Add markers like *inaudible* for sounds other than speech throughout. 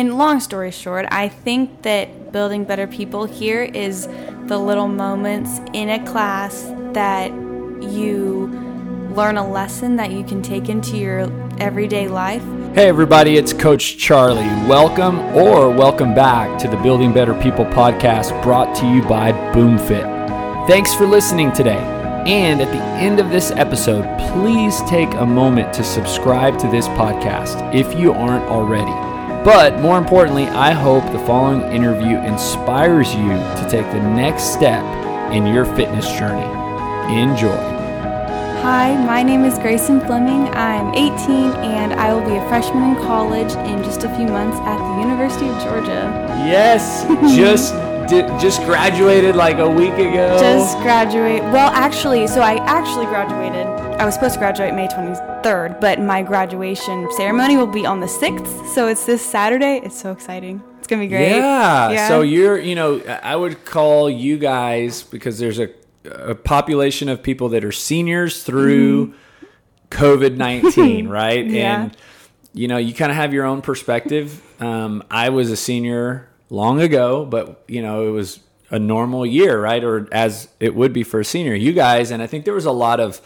And long story short, I think that building better people here is the little moments in a class that you learn a lesson that you can take into your everyday life. Hey, everybody, it's Coach Charlie. Welcome or welcome back to the Building Better People podcast brought to you by BoomFit. Thanks for listening today. And at the end of this episode, please take a moment to subscribe to this podcast if you aren't already. But more importantly, I hope the following interview inspires you to take the next step in your fitness journey. Enjoy. Hi, my name is Grayson Fleming. I'm 18 and I will be a freshman in college in just a few months at the University of Georgia. Yes, *laughs* just did, just graduated like a week ago. Just graduate. Well, actually, so I actually graduated. I was supposed to graduate May 23rd, but my graduation ceremony will be on the 6th, so it's this Saturday. It's so exciting. It's going to be great. Yeah. yeah. So you're, you know, I would call you guys because there's a a population of people that are seniors through mm-hmm. COVID 19, *laughs* right? Yeah. And, you know, you kind of have your own perspective. Um, I was a senior long ago, but, you know, it was a normal year, right? Or as it would be for a senior. You guys, and I think there was a lot of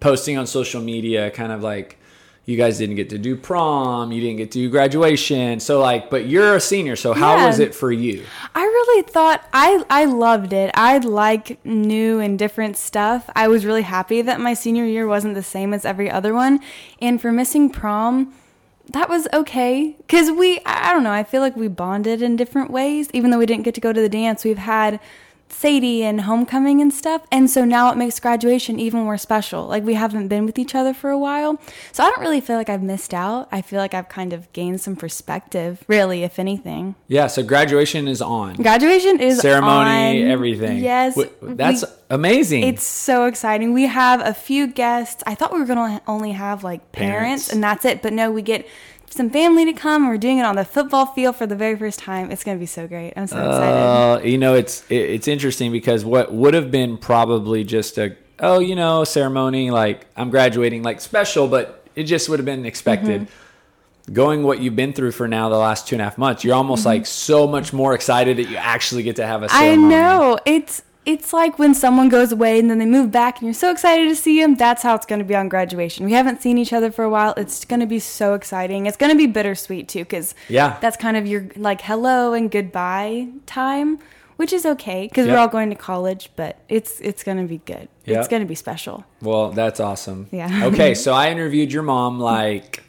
posting on social media, kind of like, you guys didn't get to do prom, you didn't get to do graduation. So like, but you're a senior, so how yeah. was it for you? I really thought I I loved it. I like new and different stuff. I was really happy that my senior year wasn't the same as every other one. And for missing prom, that was okay cuz we I don't know, I feel like we bonded in different ways even though we didn't get to go to the dance. We've had Sadie and homecoming and stuff. And so now it makes graduation even more special. Like we haven't been with each other for a while. So I don't really feel like I've missed out. I feel like I've kind of gained some perspective, really, if anything. Yeah, so graduation is on. Graduation is ceremony, on. everything. Yes. That's we, amazing. It's so exciting. We have a few guests. I thought we were going to only have like parents, parents and that's it, but no, we get some family to come. We're doing it on the football field for the very first time. It's going to be so great. I'm so excited. Uh, you know, it's it's interesting because what would have been probably just a oh, you know, ceremony like I'm graduating like special, but it just would have been expected. Mm-hmm. Going what you've been through for now the last two and a half months, you're almost mm-hmm. like so much more excited that you actually get to have a ceremony. I know. It's it's like when someone goes away and then they move back and you're so excited to see them. That's how it's going to be on graduation. We haven't seen each other for a while. It's going to be so exciting. It's going to be bittersweet too because yeah, that's kind of your like hello and goodbye time, which is okay because yep. we're all going to college. But it's it's going to be good. Yep. It's going to be special. Well, that's awesome. Yeah. okay, *laughs* so I interviewed your mom like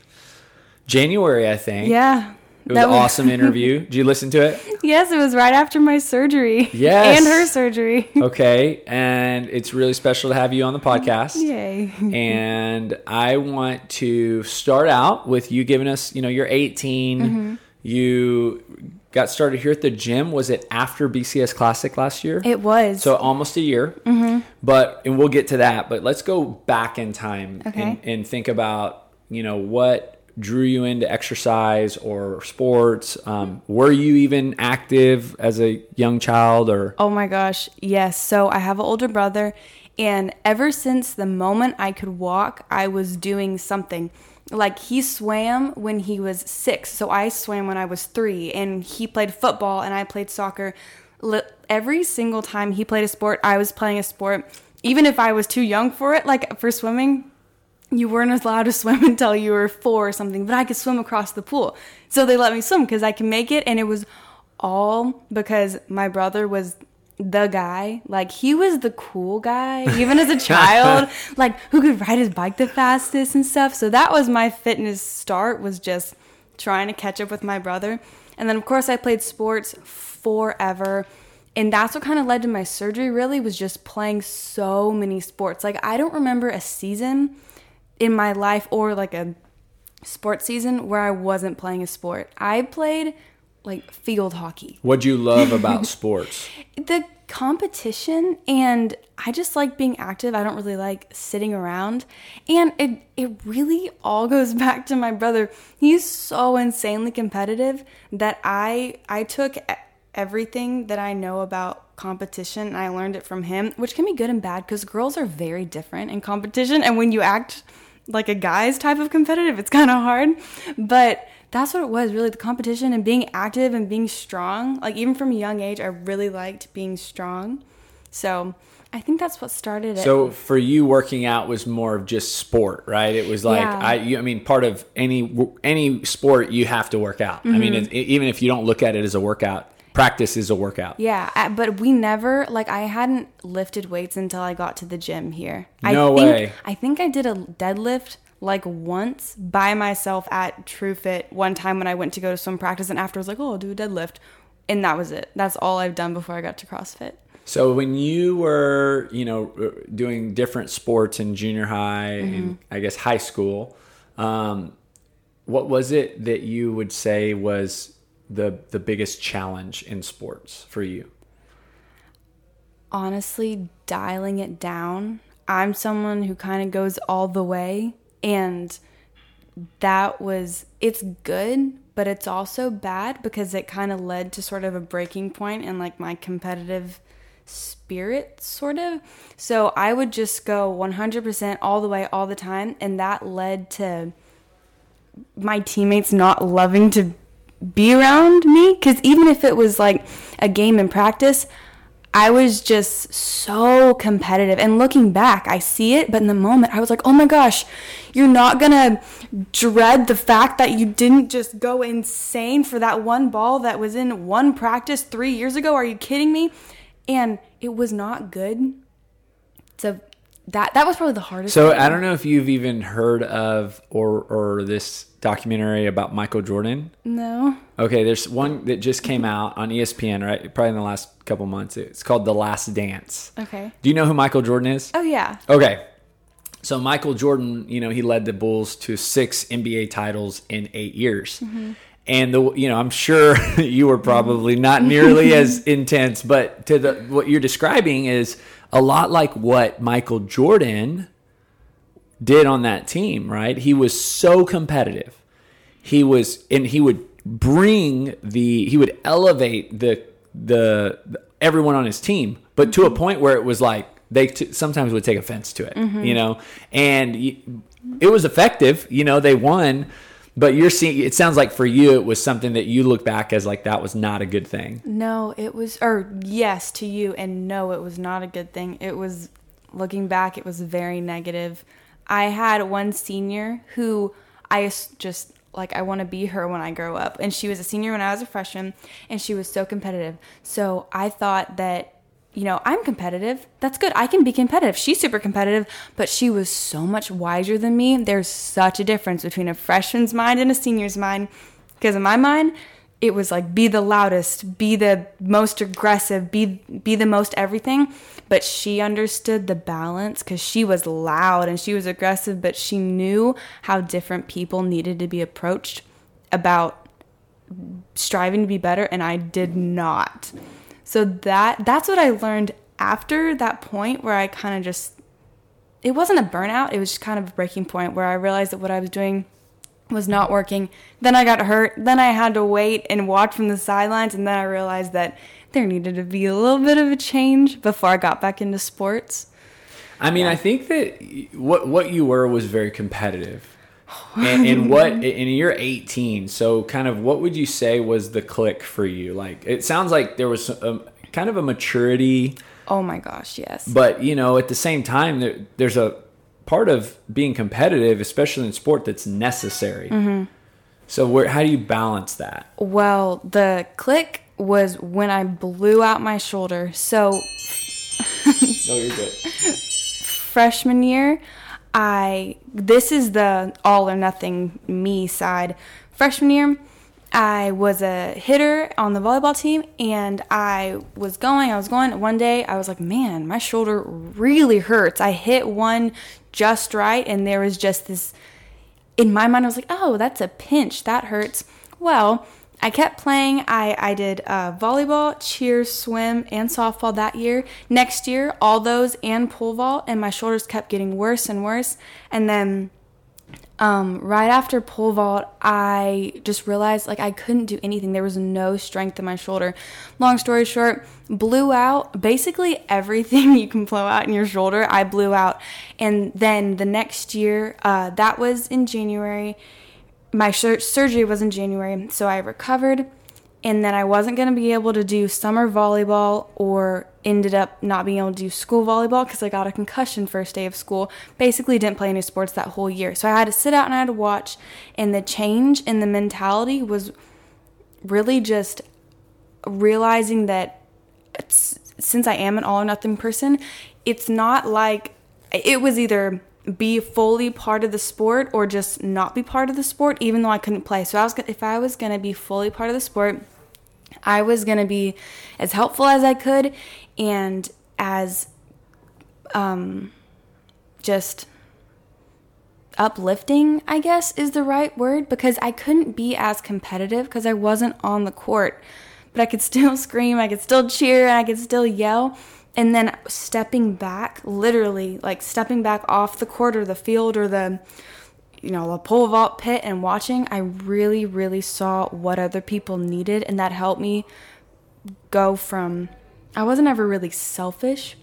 January, I think. Yeah. It was that an was- awesome interview. *laughs* Did you listen to it? Yes, it was right after my surgery. Yes. And her surgery. *laughs* okay. And it's really special to have you on the podcast. Yay. *laughs* and I want to start out with you giving us, you know, you're 18. Mm-hmm. You got started here at the gym. Was it after BCS Classic last year? It was. So almost a year. Mm-hmm. But, and we'll get to that, but let's go back in time okay. and, and think about, you know, what drew you into exercise or sports? Um, were you even active as a young child or? Oh my gosh, yes. So I have an older brother, and ever since the moment I could walk, I was doing something. Like he swam when he was six, so I swam when I was three, and he played football and I played soccer. Every single time he played a sport, I was playing a sport. Even if I was too young for it, like for swimming, you weren't allowed to swim *laughs* until you were four or something, but I could swim across the pool. So they let me swim because I can make it. And it was all because my brother was the guy. Like he was the cool guy, *laughs* even as a child, like who could ride his bike the fastest and stuff. So that was my fitness start was just trying to catch up with my brother. And then of course I played sports forever. And that's what kind of led to my surgery really was just playing so many sports. Like I don't remember a season in my life or like a sports season where I wasn't playing a sport. I played like field hockey. What'd you love *laughs* about sports? The competition and I just like being active. I don't really like sitting around. And it it really all goes *laughs* back to my brother. He's so insanely competitive that I I took everything that I know about competition and I learned it from him, which can be good and bad because girls are very different in competition and when you act like a guy's type of competitive, it's kind of hard. But that's what it was really the competition and being active and being strong. Like even from a young age, I really liked being strong. So I think that's what started it. So for you, working out was more of just sport, right? It was like Yeah. I, you, I mean, part of any any sport you have to work out. I mean, mm-hmm. it, even if you don't look at it as a workout, practice is a workout. Yeah, but we never like I hadn't lifted weights until I got to the gym here. No I think, way. I think I did a deadlift like once by myself at TrueFit one time when I went to go to swim practice, and after I was like, "Oh, I'll do a deadlift," and that was it. That's all I've done before I got to CrossFit. So when you were, you know, uh, doing different sports in junior high and I guess high school, um, what was it that you would say was the the biggest challenge in sports for you? honestly dialing it down. I'm someone who kind of goes all the way and that was it's good, but it's also bad because it kind of led to sort of a breaking point in like my competitive spirit sort of. So I would just go 100% all the way all the time and that led to my teammates not loving to be around me because even if it was like a game in practice i was just so competitive. And looking back i see it but in the moment i was like oh my gosh you're not gonna dread the fact that you didn't just go insane for that one ball that was in one practice three years ago? Are you kidding me? And it was not good so that that was probably the hardest So thing. I don't know if you've even heard of or or this documentary about Michael Jordan. no Okay, there's one that just came out on ESPN, right? Probably in the last couple months. It's called The Last Dance. okay Do you know who Michael Jordan is? oh yeah Okay. So Michael Jordan, you know, he led the Bulls to six NBA titles in eight years. Mm-hmm. And the you know, I'm sure *laughs* you were probably not nearly *laughs* as intense, but to the what you're describing is a lot like what Michael Jordan did on that team, right? He was so competitive. He was and he would bring the he would elevate the the, the everyone on his team, but to a mm-hmm. point where it was like they t- sometimes would take offense to it, mm-hmm. you know. And y- it was effective, you know, they won, but you're seeing it sounds like for you it was something that you look back as like that was not a good thing. No, it was, or yes to you, and no, it was not a good thing. It was, looking back, it was very negative. I had one senior who I just, like, I want to be her when I grow up. And she was a senior when I was a freshman, and she was so competitive. So I thought that, you know, I'm competitive. That's good. I can be competitive. She's super competitive, but she was so much wiser than me. There's such a difference between a freshman's mind and a senior's mind. Because in my mind, it was like be the loudest, be the most aggressive, be be the most everything. But she understood the balance because she was loud and she was aggressive, but she knew how different people needed to be approached about striving to be better and I did not. So that that's what I learned after that point where I kind of just it wasn't a burnout, it was just kind of a breaking point where I realized that what I was doing was not working. Then I got hurt. Then I had to wait and watch from the sidelines and then I realized that there needed to be a little bit of a change before I got back into sports. I mean, I think that what what you were was very competitive. and, and *laughs* what and you're 18 so kind of what would you say was the click for you like it sounds like there was a, kind of a maturity Oh my gosh, yes. but you know at the same time there, there's a part of being competitive especially in sport that's necessary Mm-hmm. so where how do you balance that Well, the click was when I blew out my shoulder. So oh you're good freshman year, I this is the all or nothing me side. Freshman year, I was a hitter on the volleyball team and I was going, I was going. One day I was like, man, my shoulder really hurts. I hit one just right and there was just this in my mind I was like, oh, that's a pinch. That hurts. Well, I kept playing. I, I did uh, volleyball, cheer, swim, and softball that year. Next year, all those and pole vault, and my shoulders kept getting worse and worse. And then um, right after pole vault, I just realized like I couldn't do anything. There was no strength in my shoulder. Long story short, blew out basically everything *laughs* you can blow out in your shoulder. I blew out, and then the next year, uh, that was in January my sur- surgery was in January, so I recovered, and then I wasn't going to be able to do summer volleyball or ended up not being able to do school volleyball because I got a concussion first day of school. Basically, didn't play any sports that whole year. So I had to sit out and I had to watch, and the change in the mentality was really just realizing that since I am an all or nothing person, it's not like it was either be fully part of the sport or just not be part of the sport even though I couldn't play. So I was if I was going to be fully part of the sport, I was going to be as helpful as I could and as um just uplifting, I guess is the right word because I couldn't be as competitive because I wasn't on the court. But I could still *laughs* scream, I could still cheer, and I could still yell and then stepping back, literally like stepping back off the court or the field or the you know, the pole vault pit and watching, I really, really saw what other people needed, and that helped me go from I wasn't ever really selfish,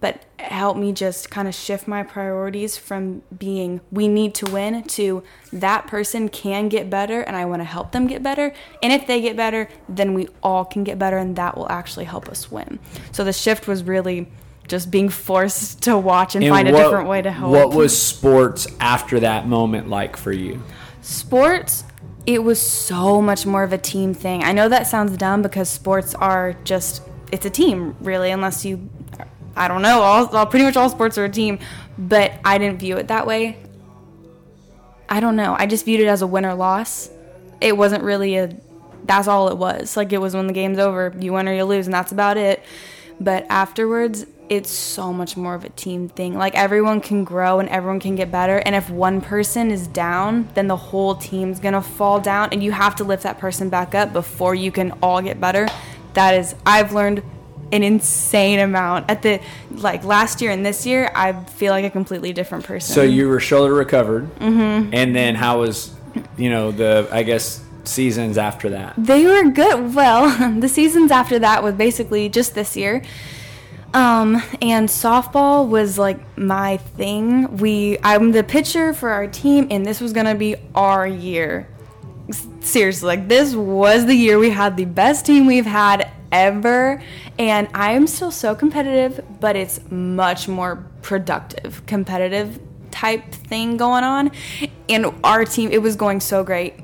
but helped me just kind of shift my priorities from being we need to win to that person can get better and I want to help them get better. And if they get better, then we all can get better and that will actually help us win. So the shift was really just being forced to watch and, and find what, a different way to help. What was sports after that moment like for you? Sports it was so much more of a team thing. I know that sounds dumb because sports are just it's a team really unless you I don't know. All, all pretty much all sports are a team, but I didn't view it that way. I don't know. I just viewed it as a win or loss. It wasn't really a. That's all it was. Like it was when the game's over, you win or you lose, and that's about it. But afterwards, it's so much more of a team thing. Like everyone can grow and everyone can get better. And if one person is down, then the whole team's gonna fall down, and you have to lift that person back up before you can all get better. That is, I've learned an insane amount at the like last year and this year i feel like a completely different person so you were shoulder recovered mm-hmm. and then how was you know the i guess seasons after that they were good well *laughs* the seasons after that was basically just this year um, and softball was like my thing. We I'm the pitcher for our team and this was to be our year. Seriously, like this was the year we had the best team we've had ever. And I am still so competitive, but it's much more productive, competitive type thing going on. And our team, it was going so great.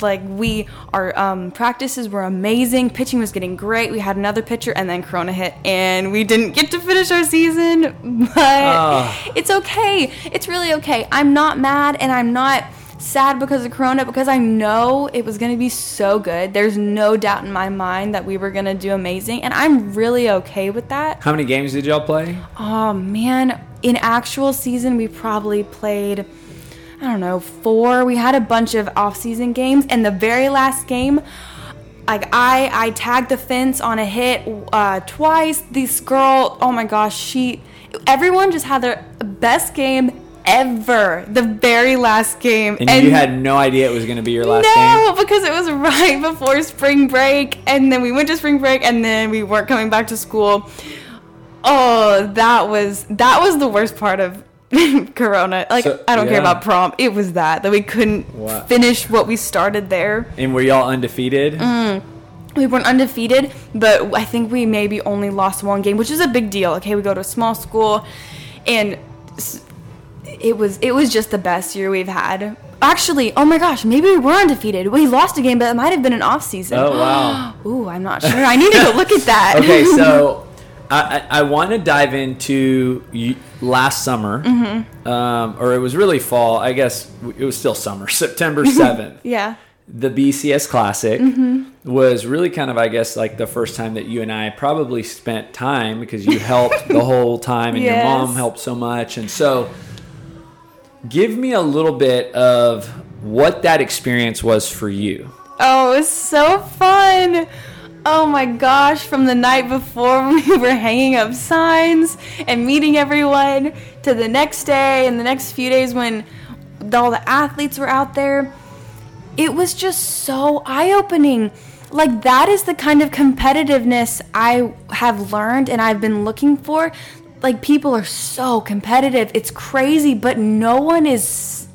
Like we, our um, practices were amazing. Pitching was getting great. We had another pitcher, and then Corona hit, and we didn't get to finish our season. *laughs* But uh. it's okay. It's really okay. I'm not mad, and I'm not sad because of Corona because I know it was going to be so good. There's no doubt in my mind that we were going to do amazing, and I'm really okay with that. How many games did y'all play? Oh, man. In actual season, we probably played. I don't know, four. We had a bunch of off-season games, and the very last game, like I, I tagged the fence on a hit uh, twice. This girl, oh my gosh, she, everyone just had their best game ever. The very last game. And, and you had no idea it was going to be your last no, game? No, because it was *laughs* right before spring break. And then we went to spring break and then we weren't coming back to school. Oh, that was that was the worst part of *laughs* Corona. Like so, I don't yeah. care about prom. It was that that we couldn't finish what we started there. And were y'all undefeated? Mm. We weren't undefeated, but I think we maybe only lost one game, which is a big deal. Okay, we go to a small school, and it was it was just the best year we've had. Actually, oh my gosh, maybe we were undefeated. We lost a game, but it might have been an off season. Oh wow. *gasps* Ooh, I'm not sure. I need to go look at that. okay, so *laughs* I, I, I want to dive into last summer, mm-hmm. um, or it was really fall. I guess it was still summer, *laughs* September seventh. yeah. The BCS Classic mm-hmm. was really kind of, I guess, like the first time that you and I probably spent time because you helped the *laughs* whole time, and yes. your mom helped so much, and so Give me a little bit of what that experience was for you. Oh, it was so fun. Oh my gosh, from the night before *laughs* we were hanging up signs and meeting everyone to the next day and the next few days when all the athletes were out there, it was just so eye opening. Like, that is the kind of competitiveness I have learned and I've been looking for like people are so competitive. It's crazy, but no one is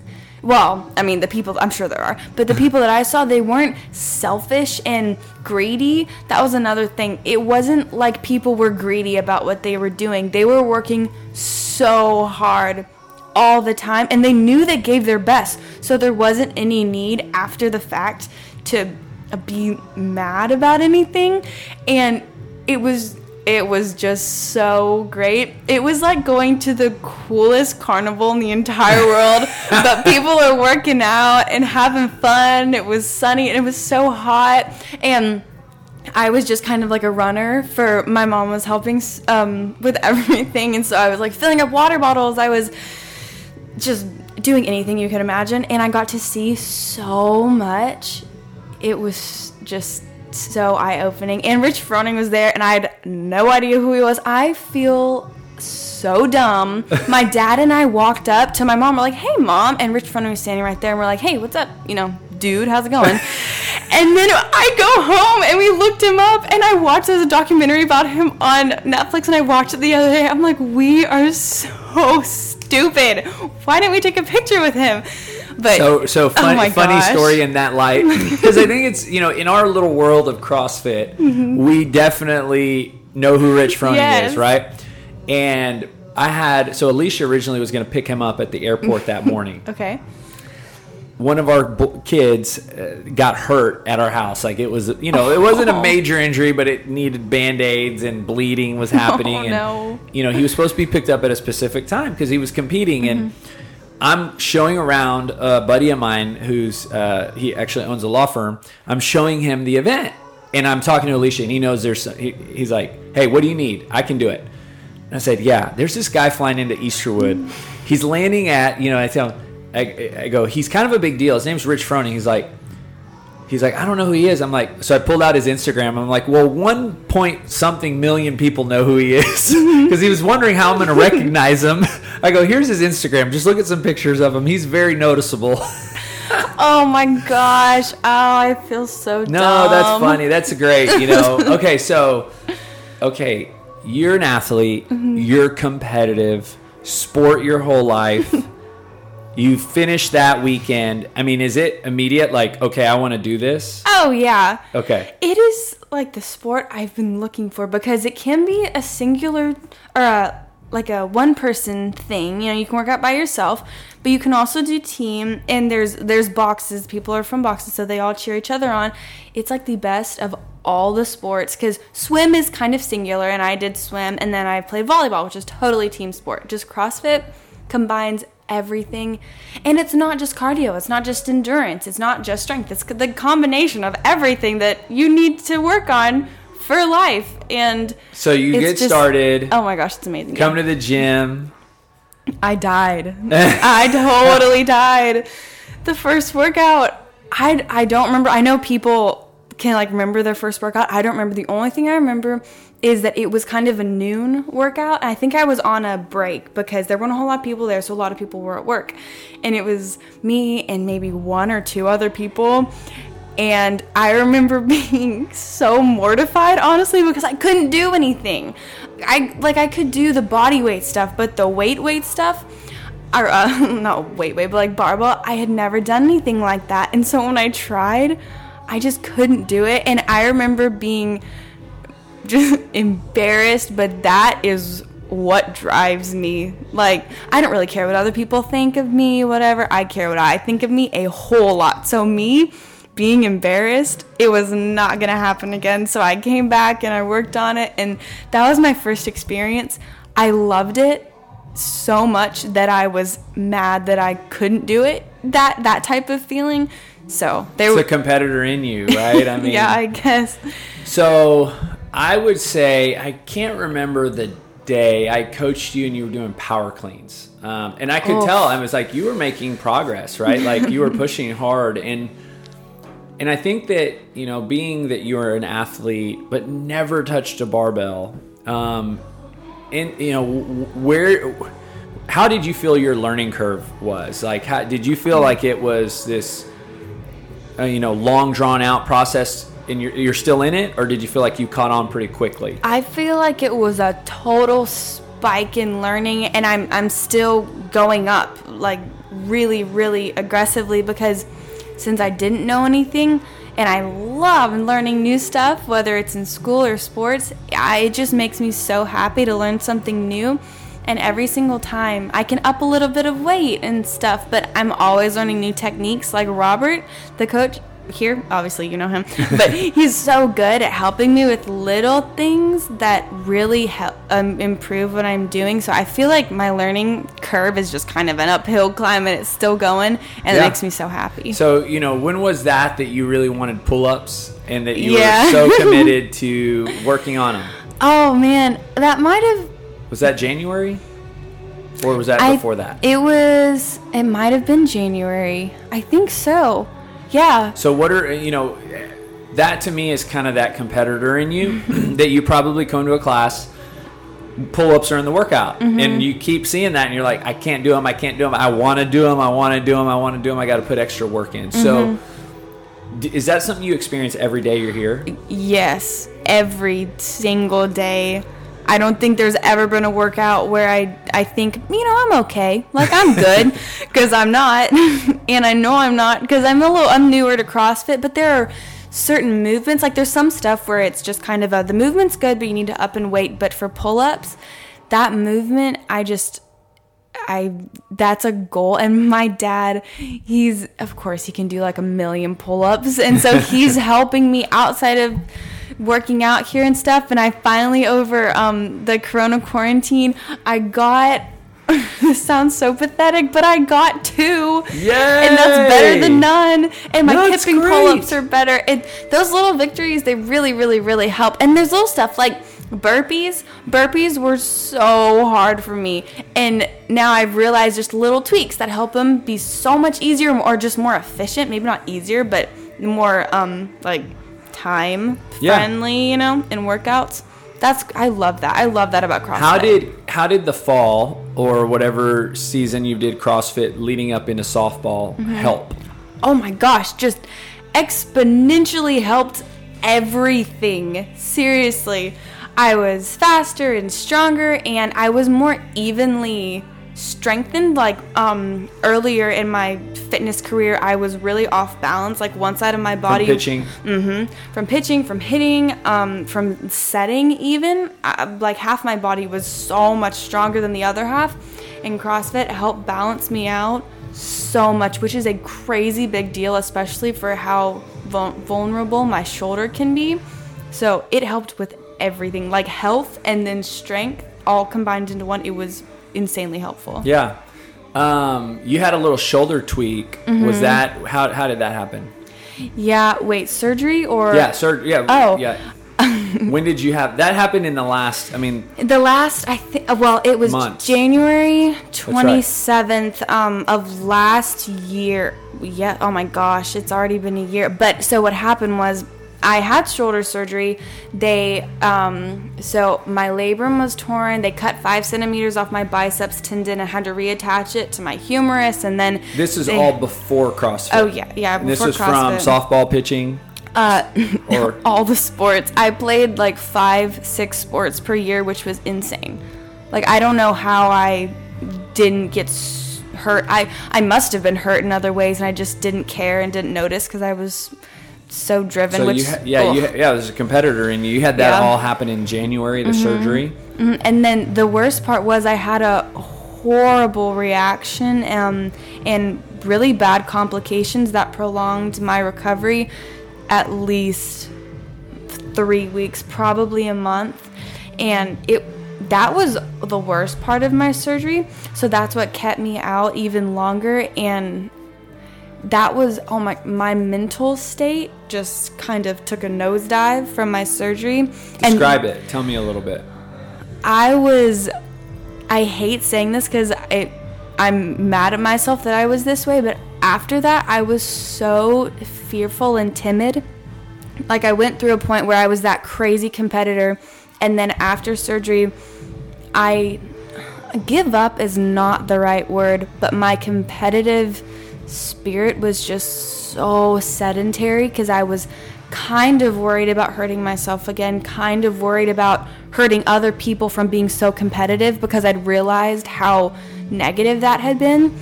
well, I mean, the people, I'm sure there are, but the mm-hmm. people that I saw, they weren't selfish and greedy. That was another thing. It wasn't like people were greedy about what they were doing. They were working so hard all the time and they knew they gave their best. So there wasn't any need after the fact to be mad about anything. And it was it was just so great. It was like going to the coolest carnival in the entire world, *laughs* but people are working out and having fun. It was sunny and it was so hot. And I was just kind of like a runner for my mom was helping um, with *laughs* everything. And so I was like filling up water bottles. I was just doing anything you could imagine. And I got to see so much. It was just so eye opening. And Rich Froning was there, and I had no idea who he was. I feel so dumb. *laughs* my dad and I walked up to my mom. We're like, "Hey, mom!" And Rich Froning was standing right there, and we're like, "Hey, what's up? You know, dude, how's it going?" *laughs* and then I go home, and we looked him up, and I watched there's a documentary about him on Netflix, and I watched it the other day. I'm like, "We are so stupid. Why didn't we take a picture with him?" But so so fun, oh funny gosh. story in that light *laughs* because I think it's you know in our little world of CrossFit Mm-hmm. we definitely know who Rich Froning Yes. is right and I had so Alicia originally was going to pick him up at the airport that *laughs* morning Okay. One of our bo- kids uh, got hurt at our house. Like it was you know it wasn't a Oh. major injury but it needed band-aids and bleeding was *laughs* happening. And no. you know he was supposed to be picked up at a specific time because he was competing. And i'm showing around a buddy of mine who's uh, he actually owns a law firm. I'm showing him the event and i'm talking to alicia and he knows there's some, he, he's like hey what do you need? I can do it. And I said, yeah, there's this guy flying into Easterwood. *laughs* He's landing at, you know, I tell him, I, I go, he's kind of a big deal. His name's Rich Froning. He's like, he's like, I don't know who he is. I'm like, so I pulled out his Instagram. I'm like, well, one point something million people know who he is *laughs* because he was wondering how I'm going to recognize him. *laughs* I go, here's his Instagram. Just look at some pictures of him. He's very noticeable. *laughs* Oh my gosh. Oh, I feel so dumb. No, that's funny. That's great. You know. Okay, so okay, you're an athlete. Mm-hmm. You're competitive. Sport your whole life. You finish that weekend. I mean, is it immediate? Like, okay, I want to do this. Oh yeah. Okay. It is like the sport I've been looking for because it can be a singular or a like a one person thing. You know, you can work out by yourself, but you can also do team and there's there's boxes. People are from boxes so they all cheer each other on. It's like the best of all the sports cuz swim is kind of singular and I did swim and then I played volleyball, which is totally team sport. Just CrossFit combines everything. And it's not just cardio it's not just endurance it's not just strength it's the combination of everything that you need to work on for life. And So you get just- started. oh my gosh it's amazing. Come to the gym. i died. *laughs* I totally died. The first workout i i don't remember i know people can like remember their first workout. I don't remember. The only thing i remember is that it was kind of a noon workout. I think I was on a break because there weren't a whole lot of people there, so a lot of people were at work. And it was me and maybe one or two other people. And I remember *laughs* being so mortified, honestly, because I couldn't do anything. I like I could do the body weight stuff, but the weight weight stuff, or uh, *laughs* not weight weight, but like barbell, I had never done anything like that. And so when I tried, I just couldn't do it. And I remember being just embarrassed, but that is what drives me. Like, I don't really care what other people think of me, whatever. I care what I think of me a whole lot. So, me being embarrassed, it was not gonna happen again. So, I came back and I worked on it, and that was my first experience. I loved it so much that I was mad that I couldn't do it. That that type of feeling. So there was a competitor in you, right? I *laughs* mean, yeah, I guess. So I would say I can't remember the day I coached you and you were doing power cleans, um, and I could Oof. tell. I was like, you were making progress, right? Like you were *laughs* pushing hard, and and I think that you know, being that you are an athlete but never touched a barbell, um, and you know, where. How did you feel your learning curve was? Like, how, did you feel like it was this uh, you know long drawn out process and you're, you're still in it or did you feel like you caught on pretty quickly I feel like it was a total spike in learning, and I'm I'm still going up. Like really, really aggressively because since I didn't know anything and I love learning new stuff, whether it's in school or sports, I, it just makes me so happy to learn something new. And every single time I can up a little bit of weight and stuff, but I'm always learning new techniques. Like Robert, the coach, here, obviously you know him, *laughs* but he's so good at helping me with little things that really help um, improve what I'm doing. So I feel like my learning curve is just kind of an uphill *laughs* climb, and it's still going, and Yeah. it makes me so happy. So, you know, when was that that you really wanted pull ups and that you Yeah. were so *laughs* committed to working on them? oh man, that might have Was that January? Or was that I- before that? It was. It might have been January. I think so. Yeah. So what are you know that to me is kind of that competitor in you *clears throat* that you probably come to a class pull ups are in the workout Mm-hmm. and you keep seeing that and you're like I can't do them I can't do them I want to do them I want to do them I want to do them I got to put extra work in. So Mm-hmm. d- is that something you experience every day you're here? Yes, every single day. I don't think there's ever been a workout where I I think, you know, I'm okay. Like I'm good *laughs* cuz I'm not. *laughs* and I know I'm not cuz I'm a little I'm newer to CrossFit, but there are certain movements like there's some stuff where it's just kind of a the movement's good but you need to up and weight, but for pull-ups, that movement I just I that's a goal and my dad he's of course he can do like a million pull-ups and so *laughs* he's helping me outside of working out here and stuff and I finally over um the corona quarantine I got *laughs* this sounds so pathetic but I got two. Yay! and that's better than none. And my That's kipping great. pull-ups are better. And those little victories they really really really help. And there's little stuff like burpees. Burpees were so hard for me. And now i've realized just little tweaks that help them be so much easier or just more efficient. Maybe not easier but more um like time Yeah. friendly you know in workouts that's i love that i love that about crossfit How did how did the fall or whatever season you did CrossFit leading up into softball Mm-hmm. help? oh my gosh, just exponentially helped everything. Seriously. I was faster and stronger and I was more evenly strengthened like um earlier in my fitness career I was really off balance like one side of my body From pitching. Mm-hmm. From pitching, from hitting, um, from setting, even I, like half my body was so much stronger than the other half. And CrossFit helped balance me out so much, which is a crazy big deal, especially for how vul- vulnerable my shoulder can be. So it helped with everything, like health and then strength, all combined into one. It was insanely helpful. Yeah. Um, you had a little shoulder tweak. Mm-hmm. Was that how how did that happen? Yeah. Wait, surgery or Yeah, sir. Yeah. Oh. Yeah. *laughs* when did you have that happened in the last? I mean, The last, I think, well, it was Months. January 27th um, of last year. Yeah, oh my gosh, it's already been a year. But so what happened was I had shoulder surgery. They, um, so my labrum was torn. They cut five centimeters off my biceps tendon and had to reattach it to my humerus. And then this is they- all before CrossFit. Oh, yeah, yeah. This was CrossFit. from softball pitching. Uh, *laughs* Or- *laughs* all the sports. I played like five, six sports per year, which was insane. Like I don't know how I didn't get hurt. I I must have been hurt in other ways, and I just didn't care and didn't notice because I was so driven. So which you, ha- yeah, you, ha- yeah, there's a competitor, and you had that Yeah. Mm-hmm. all happen in January, the surgery. Mhm. And then the worst part was I had a horrible reaction um, and really bad complications that prolonged my recovery at least three weeks, probably a month. And it that was the worst part of my surgery. So that's what kept me out even longer. And that was oh my my mental state just kind of took a nosedive from my surgery. And Describe it. Tell me a little bit. I was I hate saying this cuz it I'm mad at myself that I was this way, but after that I was so fearful and timid. Like I went through a point where I was that crazy competitor and then after surgery I give up is not the right word, but my competitive spirit was just so sedentary because I was kind of worried about hurting myself again, kind of worried about hurting other people from being so competitive because I'd realized how negative that had been.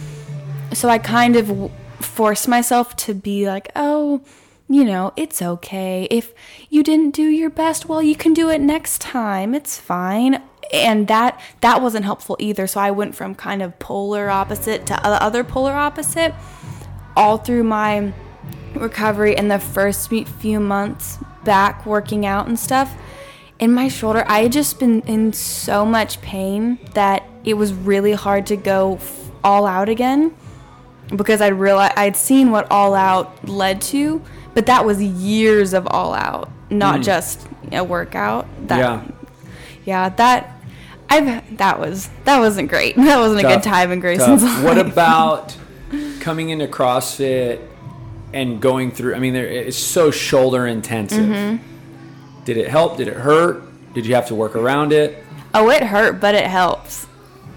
so I kind of forced myself to be like, oh, you know, it's okay. If you didn't do your best, well, you can do it next time. It's fine. And that that wasn't helpful either. So I went from kind of polar opposite to the other polar opposite all through my recovery in the first few months back working out and stuff. In my shoulder, I had just been in so much pain that it was really hard to go f- all out again because I'd realized I'd seen what all out led to, but that was years of all out, not mm. just a workout. That, yeah. yeah, that I've that was that wasn't great. *laughs* That wasn't a good time in Grayson's Tough. life. What about coming into CrossFit and going through? I mean, there, it's so shoulder intensive. Mm-hmm. Did it help? Did it hurt? Did you have to work around it? Oh, it hurt, but it helps.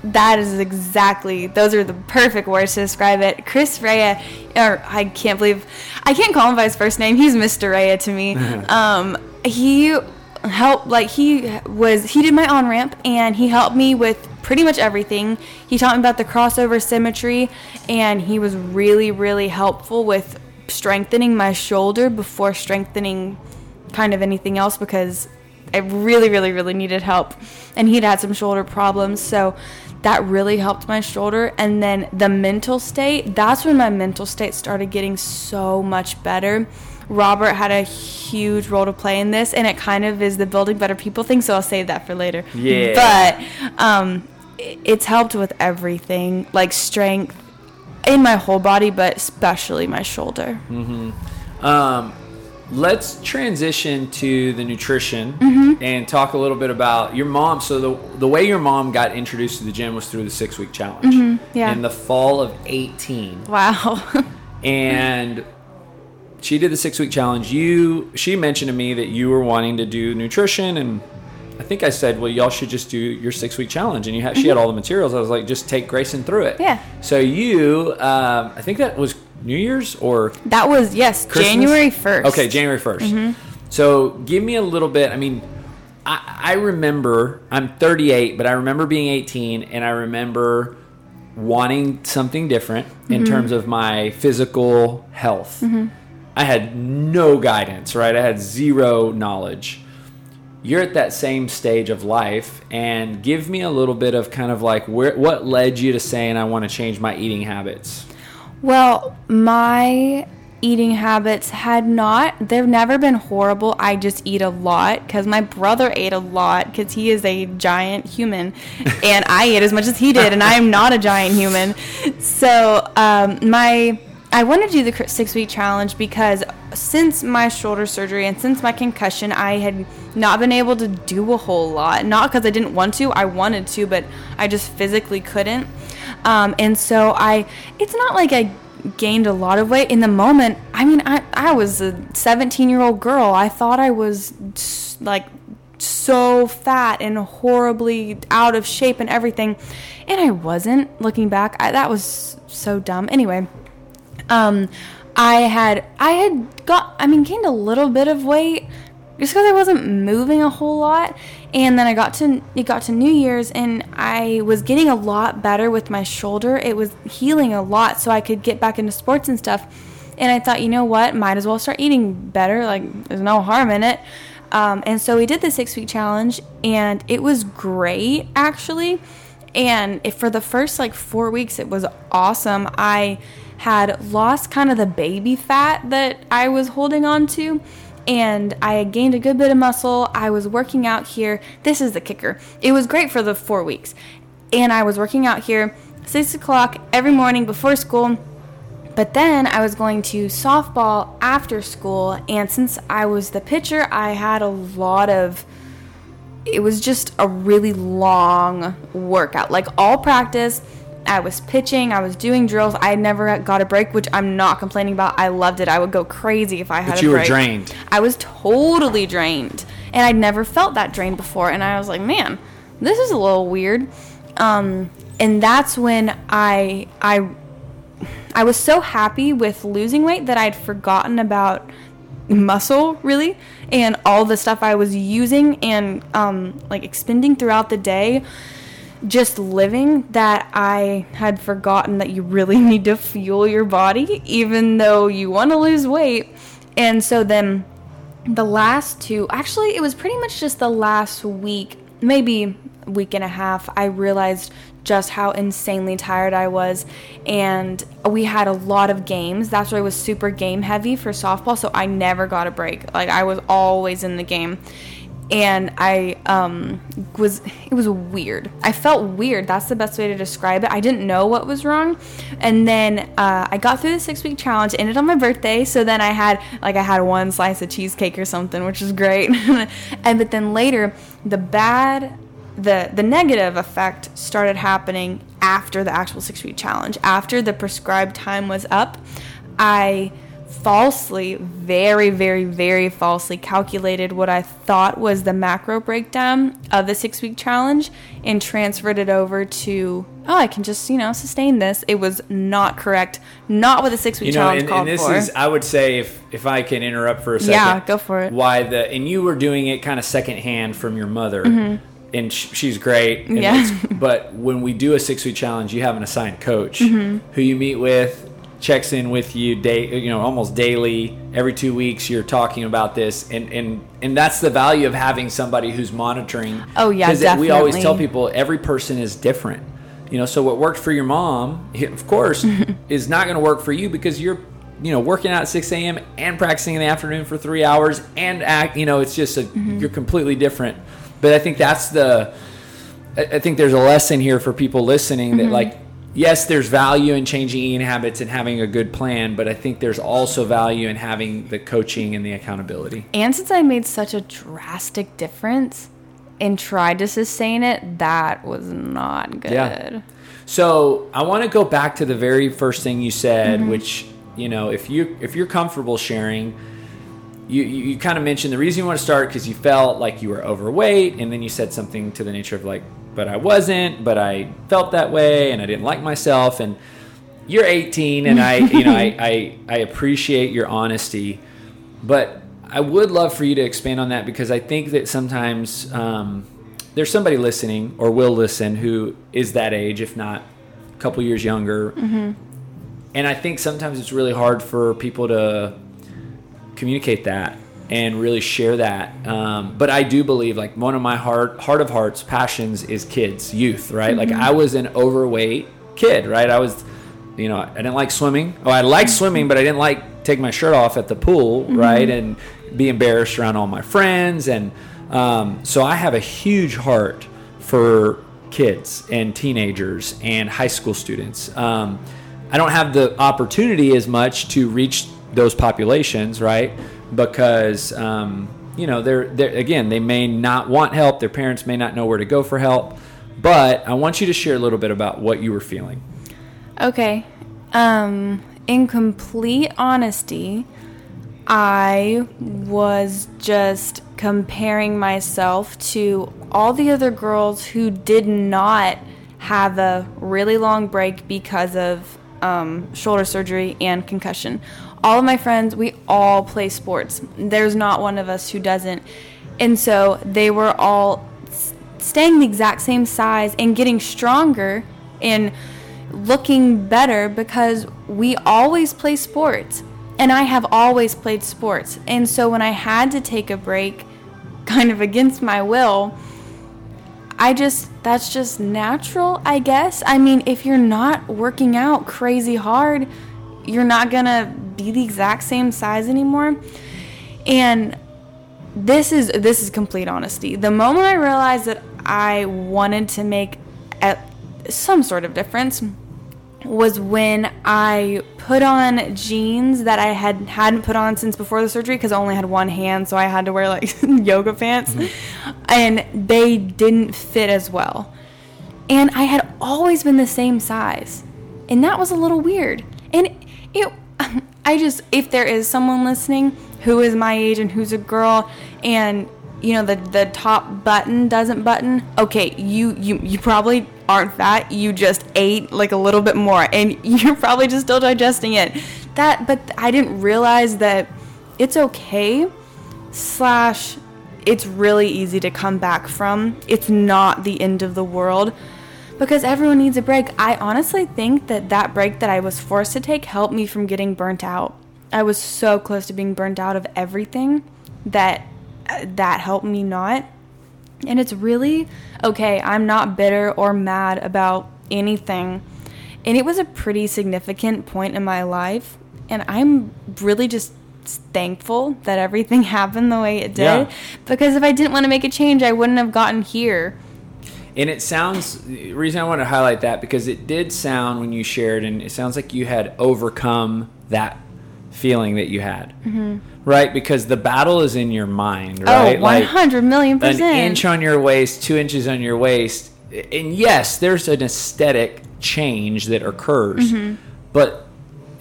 That is exactly. Those are the perfect words to describe it. Chris Rea, or I can't believe, I can't call him by his first name. He's Mr. Rea to me. *laughs* um, he helped. Like he was. He did my on ramp, and he helped me with pretty much everything. He taught me about the crossover symmetry, and he was really, really helpful with strengthening my shoulder before strengthening kind of anything else because I really, really, really needed help. And he'd had some shoulder problems. So that really helped my shoulder. And then the mental state, that's when my mental state started getting so much better. Robert had a huge role to play in this, and it kind of is the building better people thing. So I'll save that for later. Yeah. But um, it's helped with everything, like strength in my whole body, but especially my shoulder. Um, let's transition to the nutrition Mm-hmm. and talk a little bit about your mom. So the the way your mom got introduced to the gym was through the six week challenge Mm-hmm. yeah. in the fall of eighteen, Wow. *laughs* and she did the six week challenge. You she mentioned to me that you were wanting to do nutrition and. I think I said, well, y'all should just do your six week challenge. And you had, she had all the materials. I was like, just take Grayson through it. Mm-hmm. Yeah. So you, um, I think that was New Year's or that was, yes, Christmas? January 1st. Okay, January 1st. So give me a little bit. I mean, I, I remember, I'm 38, but I remember being 18 and I remember wanting something different in terms of my physical health. I had no guidance, right? I had zero knowledge. You're at that same stage of life, and give me a little bit of kind of like where what led you to saying I want to change my eating habits. Well, my eating habits had not, they've never been horrible. I just eat a lot because my brother ate a lot because he is a giant human and I ate as much as he did and I am not a giant human. So, um, my, I wanted to do the six week challenge because since my shoulder surgery and since my concussion, I had not been able to do a whole lot. Not because I didn't want to, I wanted to, but I just physically couldn't. Um, and so I, it's not like I gained a lot of weight in the moment. I mean, I, I was a 17 year old girl. I thought I was like so fat and horribly out of shape and everything. And I wasn't looking back. I, that was so dumb. Anyway, um, I had I had got I mean gained a little bit of weight just because I wasn't moving a whole lot, and then I got to it got to New Year's and I was getting a lot better with my shoulder. It was healing a lot, so I could get back into sports and stuff. And I thought, you know what, might as well start eating better. Like there's no harm in it. Um, and so we did the six week challenge, and it was great actually. And for the first like four weeks, it was awesome. I had lost kind of the baby fat that I was holding on to, and I had gained a good bit of muscle. I was working out here. This is the kicker. It was great for the four weeks, and I was working out here six o'clock every morning before school. But then I was going to softball after school, and since I was the pitcher, I had a lot of. It was just a really long workout. Like all practice, I was pitching, I was doing drills. I never got a break, which I'm not complaining about. I loved it. I would go crazy if I had But a you were break. drained. I was totally drained, and I'd never felt that drained before. And I was like, man, this is a little weird. Um, and that's when I I I was so happy with losing weight that I'd forgotten about muscle really and all the stuff I was using and um, like expending throughout the day. Just living that I had forgotten that you really *laughs* need to fuel your body, even though you want to lose weight. And so then the last two, actually, it was pretty much just the last week, maybe week and a half, I realized just how insanely tired I was. And we had a lot of games. That's why I was super game heavy for softball. So I never got a break. Like I was always in the game and I um, was it was weird. I felt weird. That's the best way to describe it. I didn't know what was wrong, and then uh, I got through the six week challenge. Ended on my birthday, so then I had like I had one slice of cheesecake or something, which was great. *laughs* and but then later, the bad, the the negative effect started happening after the actual six week challenge. After the prescribed time was up, I falsely, very, very, very falsely calculated what I thought was the macro breakdown of the six week challenge and transferred it over to, oh, I can just, you know, sustain this. It was not correct. Not what the six week you know, challenge and, called and this for. Is, I would say, if, if I can interrupt for a second. Yeah, go for it. Why the, and you were doing it kind of secondhand from your mother. Mm-hmm and she's great. And yeah. but when we do a six week challenge, you have an assigned coach mm-hmm. who you meet with checks in with you day you know almost daily every two weeks you're talking about this. And and and that's the value of having somebody who's monitoring. Oh yeah because we always tell people every person is different. You know so what worked for your mom of course *laughs* is not going to work for you because you're you know working out at 6 a.m and practicing in the afternoon for three hours and act you know it's just a mm-hmm. you're completely different. But i think that's the i think there's a lesson here for people listening that mm-hmm. like yes, there's value in changing eating habits and having a good plan, but I think there's also value in having the coaching and the accountability. And since I made such a drastic difference and tried to sustain it, that was not good. Yeah. So I want to go back to the very first thing you said, mm-hmm. which you know, if you if you're comfortable sharing. You, you, you kind of mentioned the reason you want to start because you felt like you were overweight, and then you said something to the nature of like, but I wasn't, but I felt that way and I didn't like myself. And you're 18 and I, you know, I, *laughs* I, I appreciate your honesty, but I would love for you to expand on that because I think that sometimes um, there's somebody listening or will listen who is that age, if not a couple years younger. Mm-hmm. And I think sometimes it's really hard for people to communicate that and really share that. Um, but I do believe like one of my heart heart of hearts passions is kids, youth, right? Mm-hmm. Like I was an overweight kid, right? I was, you know, I didn't like swimming. Oh, I liked swimming, but I didn't like take my shirt off at the pool, mm-hmm. right? And be embarrassed around all my friends, and um, so I have a huge heart for kids and teenagers and high school students. Um, I don't have the opportunity as much to reach those populations, right? Because um, you know they're, they're again they may not want help. Their parents may not know where to go for help. But i want you to share a little bit about what you were feeling. Okay. Um, in complete honesty i was just comparing myself to all the other girls who did not have a really long break because of um, shoulder surgery and concussion all of my friends, we all play sports. There's not one of us who doesn't. And so they were all staying the exact same size and getting stronger and looking better because we always play sports. And I have always played sports. And so when I had to take a break, *laughs* kind of against my will, I just, that's just natural, I guess. I mean, if you're not working out crazy hard, you're not gonna be the exact same size anymore. And this is this is complete honesty. The moment I realized that I wanted to make some sort of difference was when I put on jeans that I had hadn't put on since before the surgery because I only had one hand, so I had to wear like *laughs* yoga pants, mm-hmm. and they didn't fit as well. And I had always been the same size, and that was a little weird. And it *laughs* I just if there is someone listening who is my age and who's a girl and you know the the top button doesn't button okay you you you probably aren't fat. You just ate like a little bit more and *laughs* you're probably just still digesting it. That but i didn't realize that it's okay slash it's really easy to come back from. It's not the end of the world because everyone needs a break. I honestly think that that break that I was forced to take helped me from getting burnt out. I was so close to being burnt out of everything that uh, that helped me not. And it's really okay. I'm not bitter or mad about anything. And it was a pretty significant point in my life. And I'm really just thankful that everything *laughs* happened the way it did. Yeah. Because if I didn't want to make a change, I wouldn't have gotten here. And it sounds the reason I want to highlight that because it did sound when you shared, and it sounds like you had overcome that feeling that you had, mm-hmm. right? Because the battle is in your mind, right? Oh, 100 million percent. An inch on your waist, two inches on your waist, and yes, there's an aesthetic change that occurs, Mm-hmm. but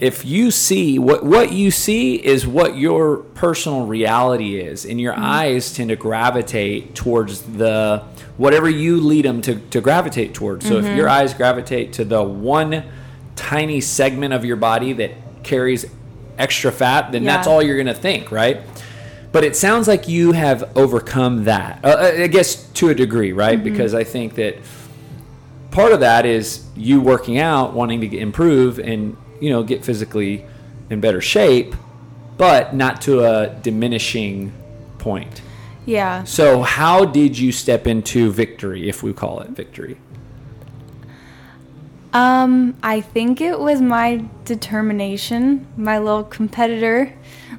if you see what what you see is what your personal reality is and your mm-hmm. eyes tend to gravitate towards the whatever you lead them to, to gravitate towards. So if mm-hmm. your eyes gravitate to the one tiny segment of your body that carries extra fat then that's all you're going to think right? But it sounds like you have overcome that uh, uh i guess to a degree right? Mm-hmm. Because i think that part of that is you working out, wanting to improve and you know get physically in better shape, but not to a diminishing point. Yeah. So how did you step into victory, if we call it victory? Um, I think it was my determination, my little competitor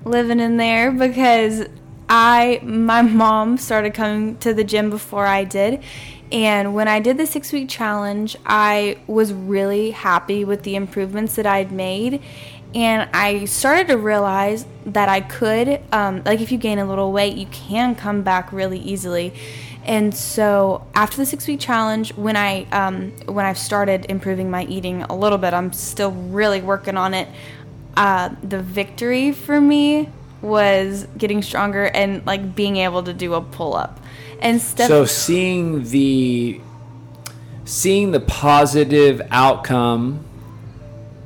living in there because I my mom started coming to the gym before I did. And when I did the 6-week challenge, I was really happy with the improvements that I'd made. And I started to realize that I could, um, like, if you gain a little weight, you can come back really easily. And so after the six week challenge, when I um, when I've started improving my eating a little bit, I'm still really working on it. Uh, the victory for me was getting stronger and like being able to do a pull up and. So seeing the seeing the positive outcome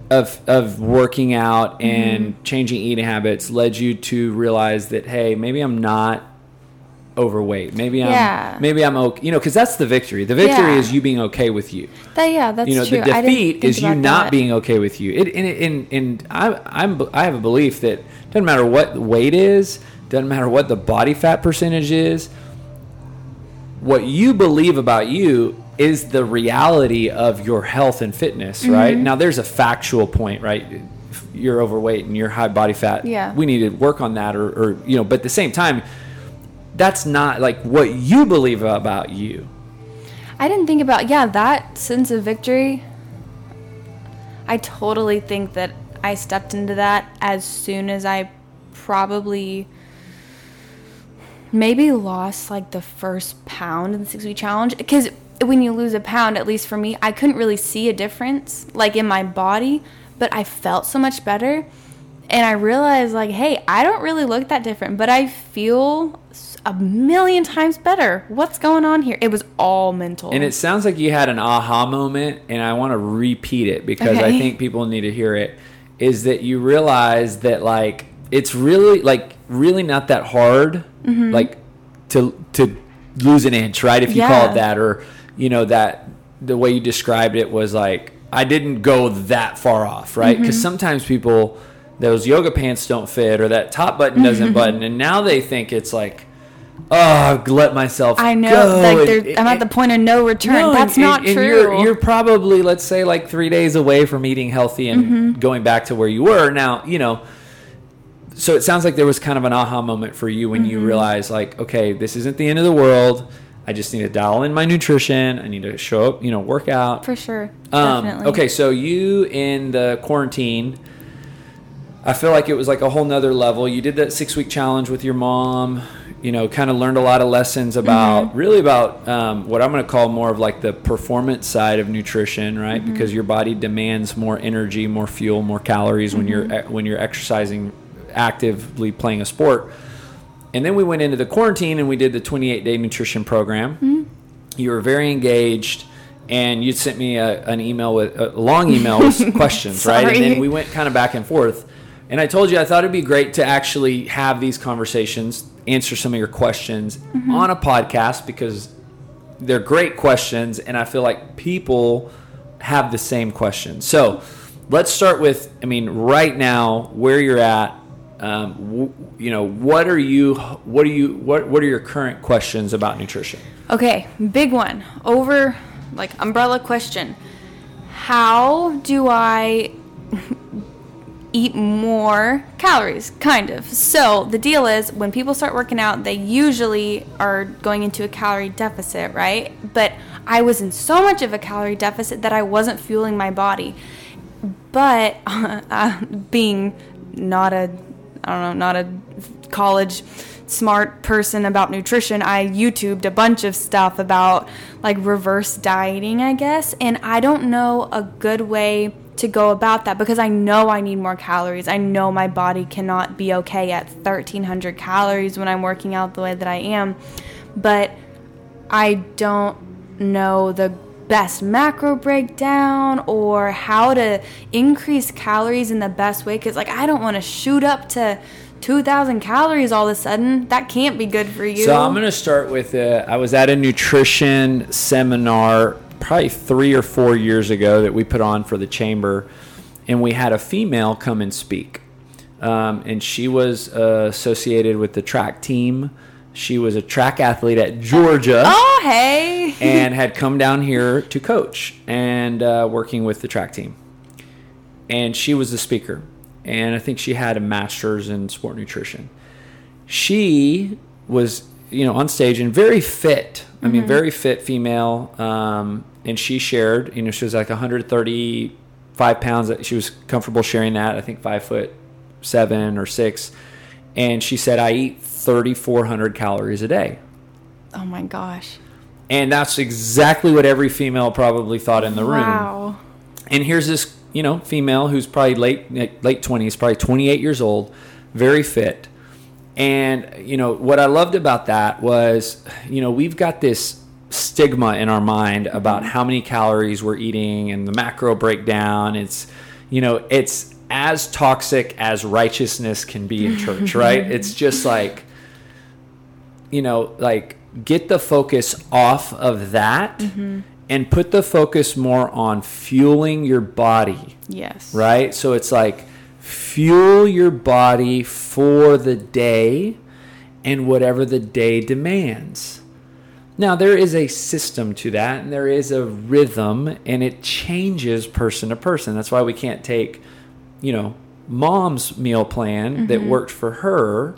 of of working out and Mm-hmm. changing eating habits led you to realize that hey, maybe I'm not overweight. Maybe I'm Yeah. maybe I'm okay. You know, because that's the victory. The victory Yeah. is you being okay with you. that, yeah, that's you know, true. the defeat is you not that. being okay with you. It, and, and, and I, I'm, I have a belief that doesn't matter what weight is, doesn't matter what the body fat percentage is, what you believe about you is the reality of your health and fitness, Mm-hmm. right? Now, there's a factual point, right? You're overweight and you're high body fat. Yeah. We need to work on that, or, or you know, but at the same time, that's not like what you believe about you. I didn't think about yeah that sense of victory. I totally think that I stepped into that as soon as I probably maybe lost like the first pound in the six week challenge because when you lose a pound at least for me i couldn't really see a difference like in my body but i felt so much better. And i realized like hey i don't really look that different but i feel a million times better. What's going on here? It was all mental. And it sounds like you had an aha moment, and I want to repeat it because I think people need to hear it. Is that you realize that like it's really like really not that hard, Mm-hmm. like to to lose an inch, right? If you call it that, or you know that the way you described it was like I didn't go that far off, right? Mm-hmm. Because sometimes people those yoga pants don't fit or that top button Mm-hmm. doesn't button, and now they think it's like. Oh, let myself. i know go," like and- they're, i'm at the point of no return no, that's and- not and- and true You're, you're probably, let's say, like three days away from eating healthy and Mm-hmm. going back to where you were. Now, you know, so it sounds like there was kind of an aha moment for you when Mm-hmm. you realized, like, okay, this isn't the end of the world. I just need to dial in my nutrition. I need to show up, you know, work out. for sure Um, definitely okay, so you in the quarantine, I feel like it was like a whole nother level. You did that six week challenge with your mom. You know, kind of learned a lot of lessons about really about um, what I'm going to call more of like the performance side of nutrition, right? Because your body demands more energy, more fuel, more calories when you're e- when you're exercising, actively playing a sport. And then we went into the quarantine and we did the 28 day nutrition program you were very engaged and you sent me a, an email with a long email with *laughs* questions right and then we went kind of back and forth and i told you i thought it'd be great to actually have these conversations answer some of your questions Mm-hmm. on a podcast because they're great questions, and I feel like people have the same questions. So let's start with, I mean, right now where you're at. Um, w- you know, what are you? What are you? What What are your current questions about nutrition? Okay, big one. Over like umbrella question. How do I *laughs* eat more calories? Kind of. So, the deal is when people start working out, they usually are going into a calorie deficit, right? But I was in so much of a calorie deficit that I wasn't fueling my body. But *laughs* uh, being not a I don't know, not a college smart person about nutrition, I YouTubed a bunch of stuff about like reverse dieting, I guess. And I don't know a good way to go about that because I know I need more calories. I know my body cannot be okay at 1300 calories when I'm working out the way that I am. But I don't know the best macro breakdown or how to increase calories in the best way because like i don't want to shoot up to 2000 calories all of a sudden that can't be good for you So I'm going to start with. Uh, I was at a nutrition seminar probably three or four years ago that we put on for the chamber, and we had a female come and speak, um, and she was uh, associated with the track team. She was a track athlete at Georgia. oh hey and had come down here to coach and uh, working with the track team. And she was the speaker, and I think she had a master's in sport nutrition. She was, you know, on stage and very fit. I mean, very fit female. Um, and she shared, you know, she was like 135 pounds. That she was comfortable sharing that. I think five foot seven or six. And she said, I eat 3,400 calories a day. oh my gosh And that's exactly what every female probably thought in the room. wow And here's this, you know, female who's probably late late 20s, probably 28 years old, very fit. And you know, what I loved about that was, you know, we've got this stigma in our mind about how many calories we're eating and the macro breakdown. It's, you know, it's as toxic as righteousness can be in church, right? *laughs* It's just like you know, like get the focus off of that mm-hmm. and put the focus more on fueling your body, yes right? So it's like fuel your body for the day and whatever the day demands. Now, there is a system to that and there is a rhythm and it changes person to person. That's why we can't take, you know, mom's meal plan that mm-hmm. worked for her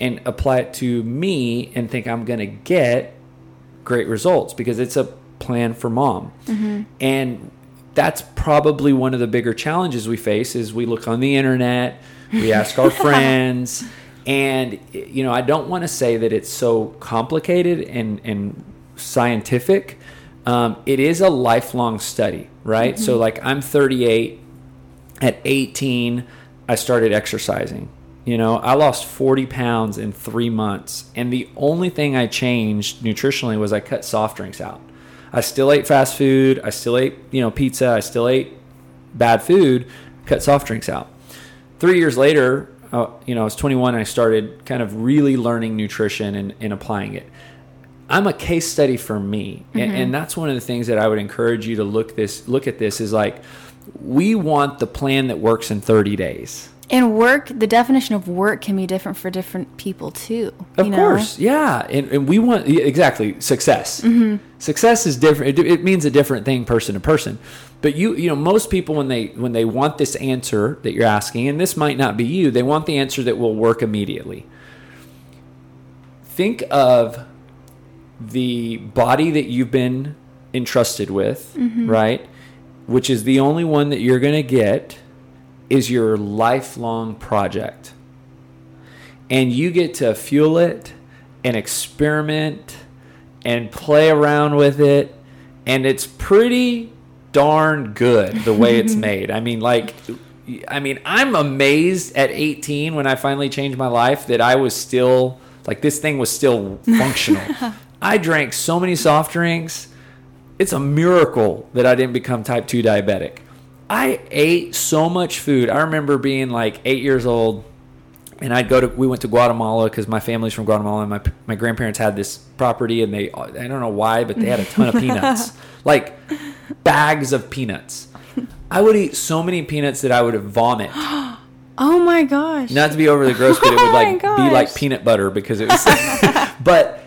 and apply it to me and think I'm going to get great results because it's a plan for mom. And that's probably one of the bigger challenges we face is we look on the internet, we ask our *laughs* friends, and you know, I don't want to say that it's so complicated and and scientific. Um, it is a lifelong study, right? So like I'm 38 at 18 i started exercising you know i lost 40 pounds in three months and the only thing i changed nutritionally was i cut soft drinks out. I still ate fast food i still ate you know pizza i still ate bad food cut soft drinks out. Three years later uh, you know i was 21 and i started kind of really learning nutrition and, and applying it. I'm a case study for me, and, and that's one of the things that I would encourage you to look this look at this is like we want the plan that works in 30 days. And work the definition of work can be different for different people too Of you know? course, yeah, and, and we want exactly success. Mm-hmm. Success is different. It, it means a different thing person to person. But you, you know, most people when they when they want this answer that you're asking, and this might not be you, they want the answer that will work immediately. Think of the body that you've been entrusted with, mm-hmm. right? Which is the only one that you're going to get is your lifelong project. And you get to fuel it and experiment and play around with it. And it's pretty darn good the way it's *laughs* made. I mean, like, I mean, I'm amazed at 18 when I finally changed my life that I was still, like, this thing was still *laughs* functional. I drank so many soft drinks. It's a miracle that I didn't become type 2 diabetic. I ate so much food. I remember being like eight years old and I'd go to we went to Guatemala because my family's from Guatemala and my my grandparents had this property and they I don't know why but they had a ton of peanuts *laughs* like bags of peanuts. I would eat so many peanuts that I would vomit. *gasps* Oh my gosh. Not to be overly gross, but it would *laughs* Oh like be like peanut butter because it was. *laughs* but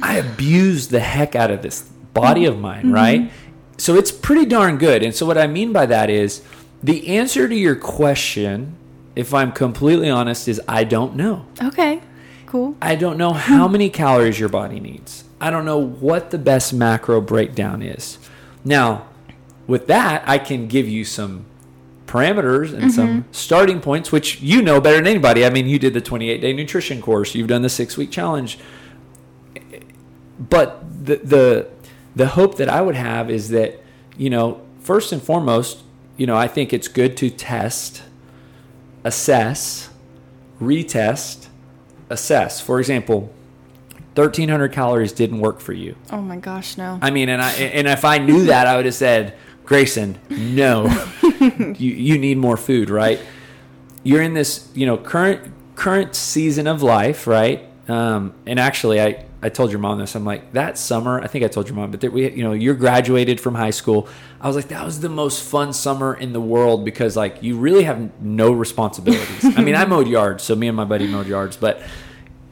I abused the heck out of this body of mine, Mm-hmm. right? So it's pretty darn good. And so what I mean by that is the answer to your question, if I'm completely honest, is I don't know. Okay. Cool. I don't know how many calories your body needs. I don't know what the best macro breakdown is. Now, with that, I can give you some parameters and some mm-hmm. starting points, which you know better than anybody. I mean, you did the 28 day nutrition course, you've done the six week challenge. But the, the, the hope that I would have is that, you know, first and foremost, you know, I think it's good to test, assess, retest, assess. For example, 1300 calories didn't work for you. Oh my gosh, no. I mean, and I and if I knew that, I would have said, Grayson, no, *laughs* you you need more food, right? You're in this, you know, current current season of life, right? Um, and actually, I I told your mom this. I'm like that summer. I think I told your mom, but that we, you know, you're graduated from high school. I was like, that was the most fun summer in the world because like you really have no responsibilities. I mean, I mowed yards, so me and my buddy mowed yards, but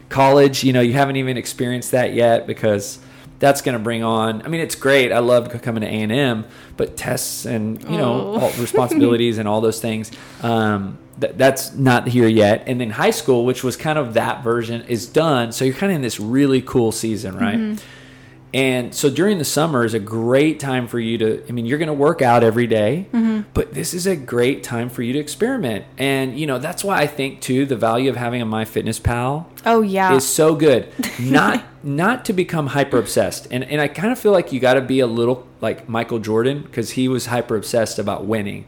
college, you know, you haven't even experienced that yet because that's going to bring on. I mean, it's great. I love coming to A and M, but tests and you know Oh. all *laughs* responsibilities and all those things. Um, th- that's not here yet. And then high school, which was kind of that version, is done. So you're kind of in this really cool season, right? And so during the summer is a great time for you to, I mean, you're going to work out every day, mm-hmm. but this is a great time for you to experiment. And, you know, that's why I think too, the value of having a MyFitnessPal Oh yeah. is so good. *laughs* Not, not to become hyper obsessed. And, and I kind of feel like you got to be a little like Michael Jordan because he was hyper obsessed about winning.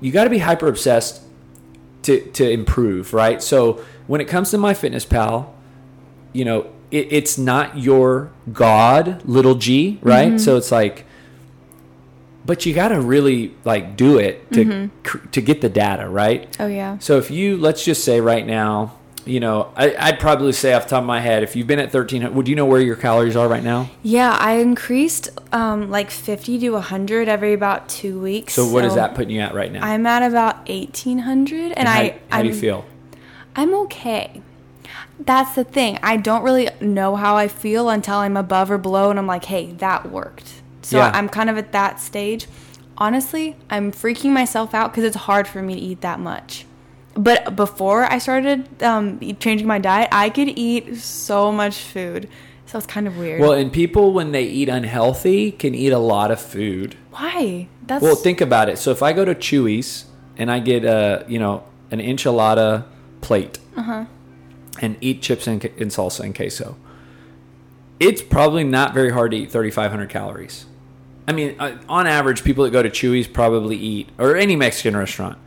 You got to be hyper obsessed to, to improve, right? So when it comes to MyFitnessPal, you know, it, it's not your God, little g, right? So it's like, but you got to really like do it to cr- to get the data, right? oh yeah. So if you let's just say right now, you know, I, I'd probably say off the top of my head, if you've been at thirteen, would you know where your calories are right now? Yeah, I increased um like 50 to 100 every about 2 weeks. So what is that putting you at right now? I'm at about 1800 and, And how, I how I'm, do you feel? I'm okay. That's the thing. I don't really know how I feel until I'm above or below and I'm like, "Hey, that worked." So Yeah. I'm kind of at that stage. Honestly, I'm freaking myself out cuz it's hard for me to eat that much. But before I started um, changing my diet, I could eat so much food. So it's kind of weird. Well, and people when they eat unhealthy can eat a lot of food. Why? That's Well, think about it. So if I go to Chuy's and I get a you know an enchilada plate and eat chips and, and salsa and queso, it's probably not very hard to eat 3,500 calories. I mean, uh, on average, people that go to Chuy's probably eat or any Mexican restaurant.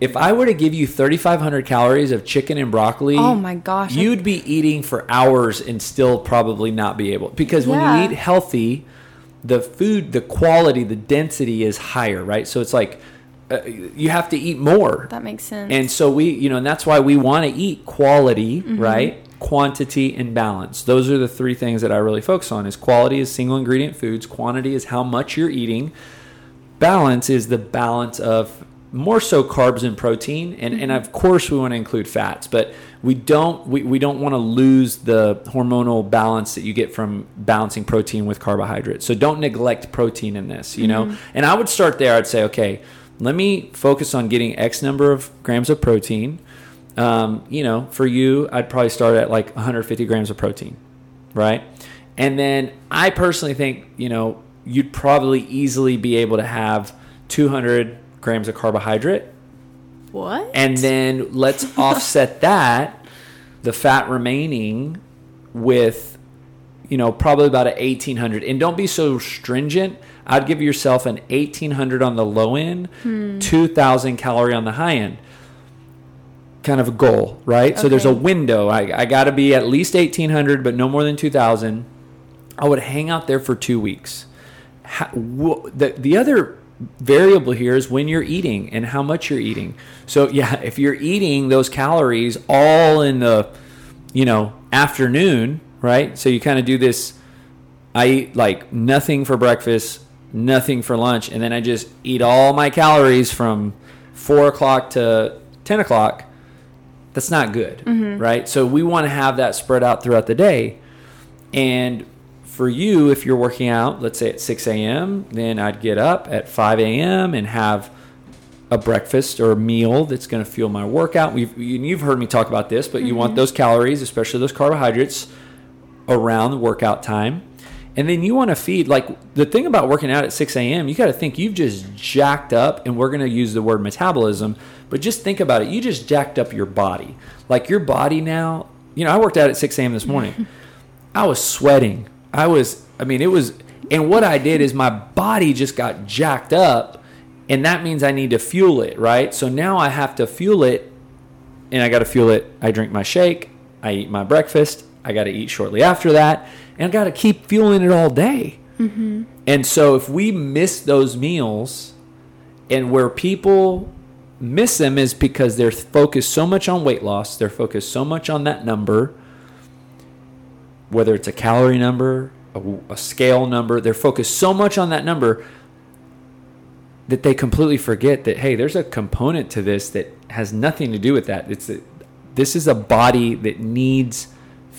If I were to give you 3,500 calories of chicken and broccoli, Oh my gosh. you'd be eating for hours and still probably not be able because when Yeah. you eat healthy the food the quality the density is higher right so it's like uh, you have to eat more. That makes sense. and so we you know and that's why we want to eat quality Mm-hmm. right? Quantity and balance. Those are the three things that i really focus on is quality is single ingredient foods quantity is how much you're eating balance is the balance of more so carbs and protein and, and of course we want to include fats but we don't we, we don't want to lose the hormonal balance that you get from balancing protein with carbohydrates. So don't neglect protein in this you know? And i would start there. I'd say okay let me focus on getting x number of grams of protein um, you know for you i'd probably start at like 150 grams of protein right? And then I personally think, you know, you'd probably easily be able to have 200 grams of carbohydrate. what? And then let's *laughs* offset that, the fat remaining, with, you know, probably about a 1800. And don't be so stringent. I'd give yourself an 1800 on the low end, hmm. 2000 calorie on the high end. Kind of a goal, right? So there's a window. I, I got to be at least 1800, but no more than 2000. I would hang out there for two weeks. Ha- wh- the, the other variable here is when you're eating and how much you're eating. So yeah, *laughs* if you're eating those calories all in the, you know, afternoon, right? So you kind of do this. I eat like nothing for breakfast, nothing for lunch, and then I just eat all my calories from four o'clock to ten o'clock. That's not good, mm-hmm. right? So we want to have that spread out throughout the day, and for you, if you're working out, let's say at 6 a.m., then I'd get up at 5 a.m. and have a breakfast or a meal that's going to fuel my workout. We've, you've heard me talk about this, but you want mm-hmm. those calories, especially those carbohydrates, around the workout time. And then you want to feed, like the thing about working out at 6 a.m., you got to think you've just jacked up, and we're going to use the word metabolism, but just think about it. You just jacked up your body. Like your body now, you know, I worked out at 6 a.m. this morning. I was sweating. I was, I mean, it was, and what I did is my body just got jacked up, and that means I need to fuel it, right? So now I have to fuel it, and I got to fuel it. I drink my shake, I eat my breakfast, I got to eat shortly after that, and I got to keep fueling it all day. Mm-hmm. And so if we miss those meals, and where people miss them is because they're focused so much on weight loss, they're focused so much on that number whether it's a calorie number, a, a, scale number, they're focused so much on that number that they completely forget that hey, there's a component to this that has nothing to do with that. It's a, this is a body that needs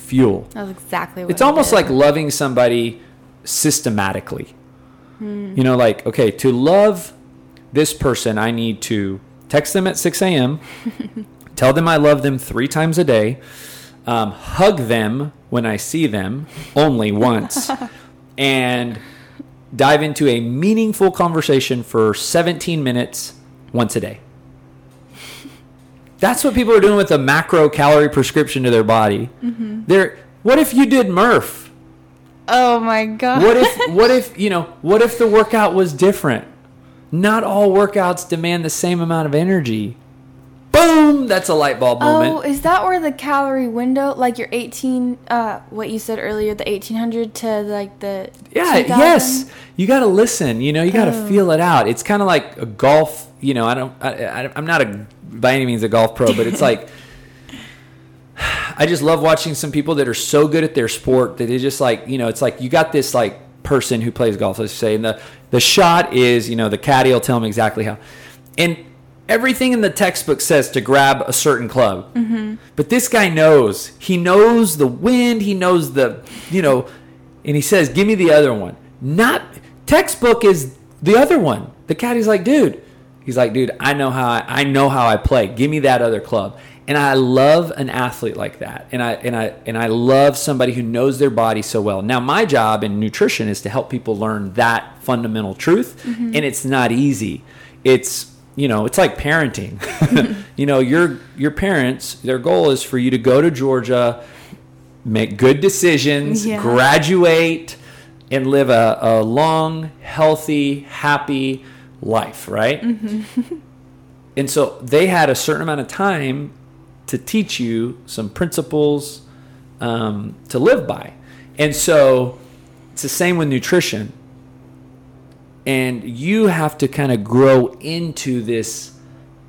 fuel. That's exactly what It's almost did. like loving somebody systematically. You know, like okay, to love this person, I need to text them at 6 a.m., *laughs* tell them I love them three times a day, um, hug them when I see them only once, *laughs* and dive into a meaningful conversation for 17 minutes once a day. That's what people are doing with a macro calorie prescription to their body. Mm-hmm. They're what if you did Murph? Oh my god. What if *laughs* what if, you know, what if the workout was different? Not all workouts demand the same amount of energy. Boom, that's a light bulb moment. Oh, is that where the calorie window, like your 18, uh, what you said earlier, the 1800 to like the Yeah, 2000? yes. You got to listen. You know, you got to Oh. feel it out. It's kind of like a golf. You know, I don't. I, I, I'm not a by any means a golf pro, but it's *laughs* like I just love watching some people that are so good at their sport that they just like you know. It's like you got this like person who plays golf. Let's say, and the the shot is you know the caddy will tell them exactly how, and everything in the textbook says to grab a certain club. Mm-hmm. But this guy knows. He knows the wind. He knows the, you know, and he says, "Give me the other one." Not textbook is the other one. The caddy's like, "Dude," he's like, "Dude, I know how I, I know how I play. Give me that other club." And I love an athlete like that. And I and I and I love somebody who knows their body so well. Now, my job in nutrition is to help people learn that fundamental truth, mm-hmm. and it's not easy. It's you know, it's like parenting. *laughs* you know, your your parents, their goal is for you to go to Georgia, make good decisions, Yeah. graduate, and live a, a long, healthy, happy life, right? *laughs* and so they had a certain amount of time to teach you some principles um, to live by. And so it's the same with nutrition and you have to kind of grow into this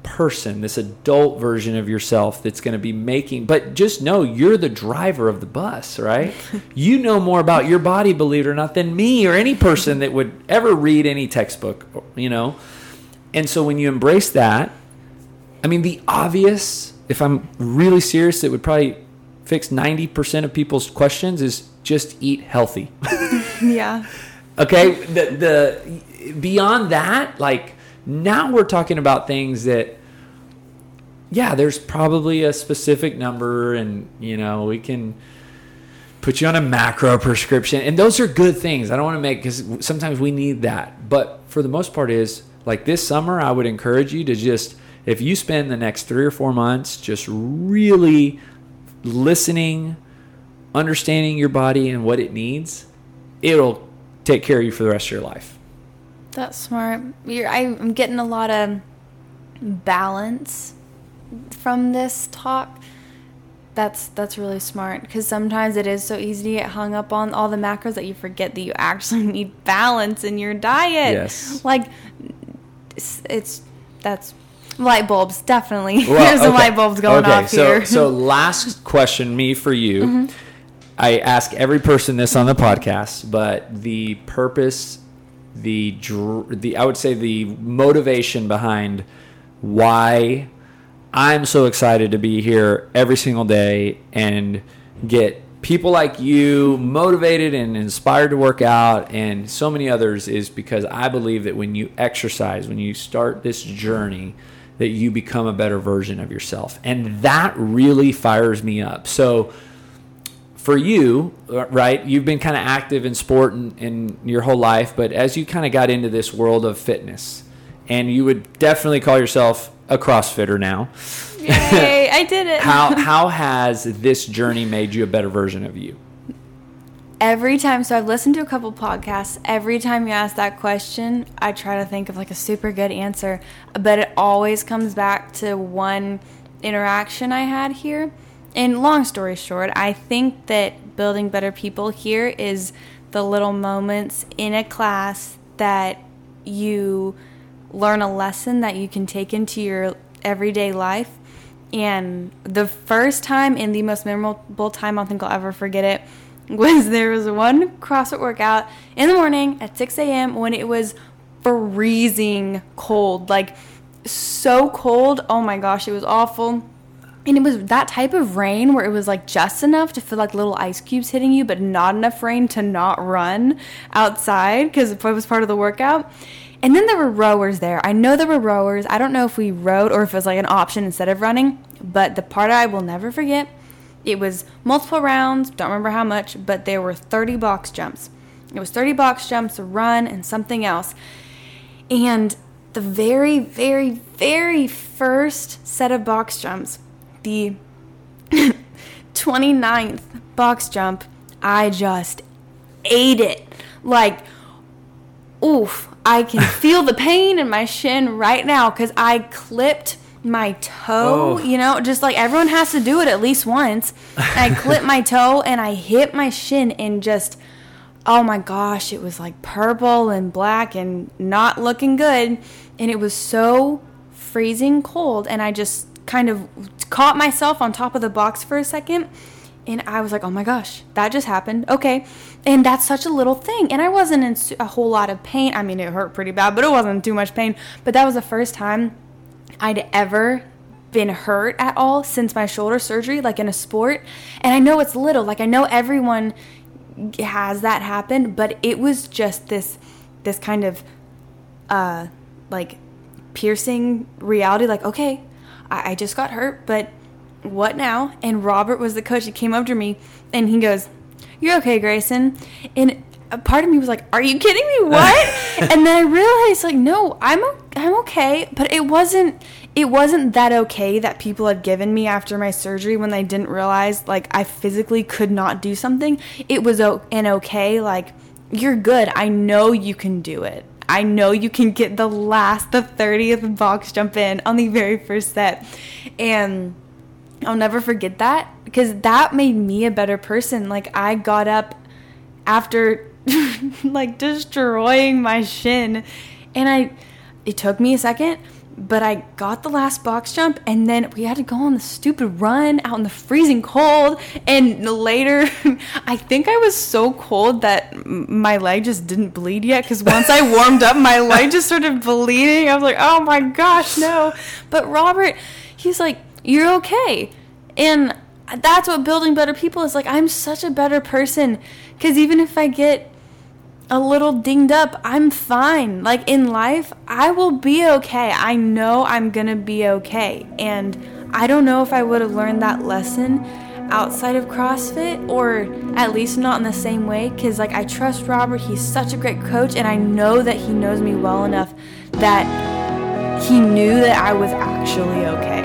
person this adult version of yourself that's going to be making but just know you're the driver of the bus right? *laughs* You know more about your body believe it or not than me or any person that would ever read any textbook you know? And so when you embrace that i mean the obvious if i'm really serious it would probably fix 90% of people's questions is just eat healthy. *laughs* Yeah. Okay, the the beyond that, like now we're talking about things that yeah, there's probably a specific number and you know, we can put you on a macro prescription and those are good things. I don't want to make cuz sometimes we need that. But for the most part is like this summer I would encourage you to just if you spend the next 3 or 4 months just really listening, understanding your body and what it needs, it'll take care of you for the rest of your life. That's smart. You're, I'm getting a lot of balance from this talk. That's that's really smart because sometimes it is so easy to get hung up on all the macros that you forget that you actually *laughs* need balance in your diet. Yes. Like it's, it's that's light bulbs definitely. *laughs* Well, There's okay. light bulbs going okay, off so, here. So last question, me for you. Mm-hmm. I ask every person this on the podcast, but the purpose, the the I would say the motivation behind why I'm so excited to be here every single day and get people like you motivated and inspired to work out and so many others is because I believe that when you exercise, when you start this journey, that you become a better version of yourself. And that really fires me up. So for you, uh, right, you've been kind of active in sport in, in your whole life, but as you kind of got into this world of fitness, and you would definitely call yourself a CrossFitter now. Yay, *laughs* I did it. how *laughs* how has this journey made you a better version of you? every time so i've listened to a couple podcasts every time you ask that question i try to think of like a super good answer but it always comes back to one interaction i had here and long story short i think that building better people here is the little moments in a class that you learn a lesson that you can take into your everyday life and the first time and the most memorable time i think i'll ever forget it *laughs* was there was one CrossFit workout in the morning at 6 a.m. when it was freezing cold, like so cold. Oh my gosh, it was awful. And it was that type of rain where it was like just enough to feel like little ice cubes hitting you, but not enough rain to not run outside because it was part of the workout. And then there were rowers there. I know there were rowers. I don't know if we rowed or if it was like an option instead of running, but the part I will never forget it was multiple rounds, don't remember how much, but there were 30 box jumps. It was 30 box jumps, a run, and something else. And the very, very, very first set of box jumps, the *laughs* 29th box jump, I just ate it. Like, oof, I can *laughs* feel the pain in my shin right now because I clipped my toe, Oh. you know, just like everyone has to do it at least once. I *laughs* clipped my toe and I hit my shin and just, oh my gosh, it was like purple and black and not looking good. And it was so freezing cold. And I just kind of caught myself on top of the box for a second. And I was like, oh my gosh, that just happened. Okay. And that's such a little thing. And I wasn't in a whole lot of pain. I mean, it hurt pretty bad, but it wasn't too much pain. But that was the first time I'd ever been hurt at all since my shoulder surgery, like in a sport. And I know it's little, like I know everyone has that happen, but it was just this this kind of uh like piercing reality, like, okay, I, I just got hurt, but what now? And Robert was the coach. He came up to me and he goes, You're okay, Grayson. And a part of me was like, Are you kidding me? *laughs* What? and then I realized, like, no, I'm I'm okay. But it wasn't it wasn't that okay that people had given me after my surgery when they didn't realize like I physically could not do something. It was an okay, like, you're good. I know you can do it. I know you can get the last, the 30th box jump in on the very first set. And I'll never forget that because that made me a better person. Like, I got up after *laughs* like destroying my shin and I, it took me a second, but I got the last box jump and then we had to go on the stupid run out in the freezing cold. And later, *laughs* I think I was so cold that my leg just didn't bleed yet because once I warmed up, my leg just started *laughs* bleeding. I was like, oh my gosh, no. But Robert, he's like, you're okay. And that's what building better people is like. I'm such a better person because even if I get a little dinged up, I'm fine. Like in life, I will be okay. I know I'm gonna be okay. And I don't know if I would have learned that lesson outside of CrossFit or at least not in the same way because like I trust Robert. He's such a great coach and I know that he knows me well enough that he knew that I was actually okay.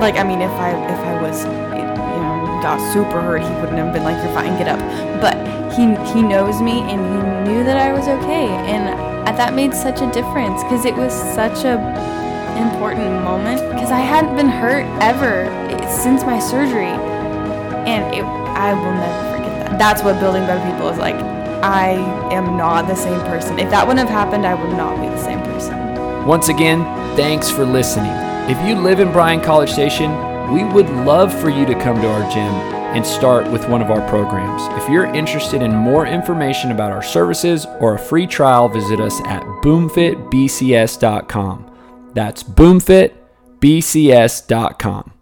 Like I mean if I if I was you know got super hurt, he wouldn't have been like you're fine, get up. But he he knows me and he knew that I was okay and that made such a difference because it was such a important moment because I hadn't been hurt ever eh, since my surgery and it, I will never forget that. That's what building better people is like. I am not the same person. If that wouldn't have happened, I would not be the same person. Once again, thanks for listening. If you live in Bryan College Station, we would love for you to come to our gym and start with one of our programs. If you're interested in more information about our services or a free trial, visit us at boomfitbcs.com. That's boomfitbcs.com.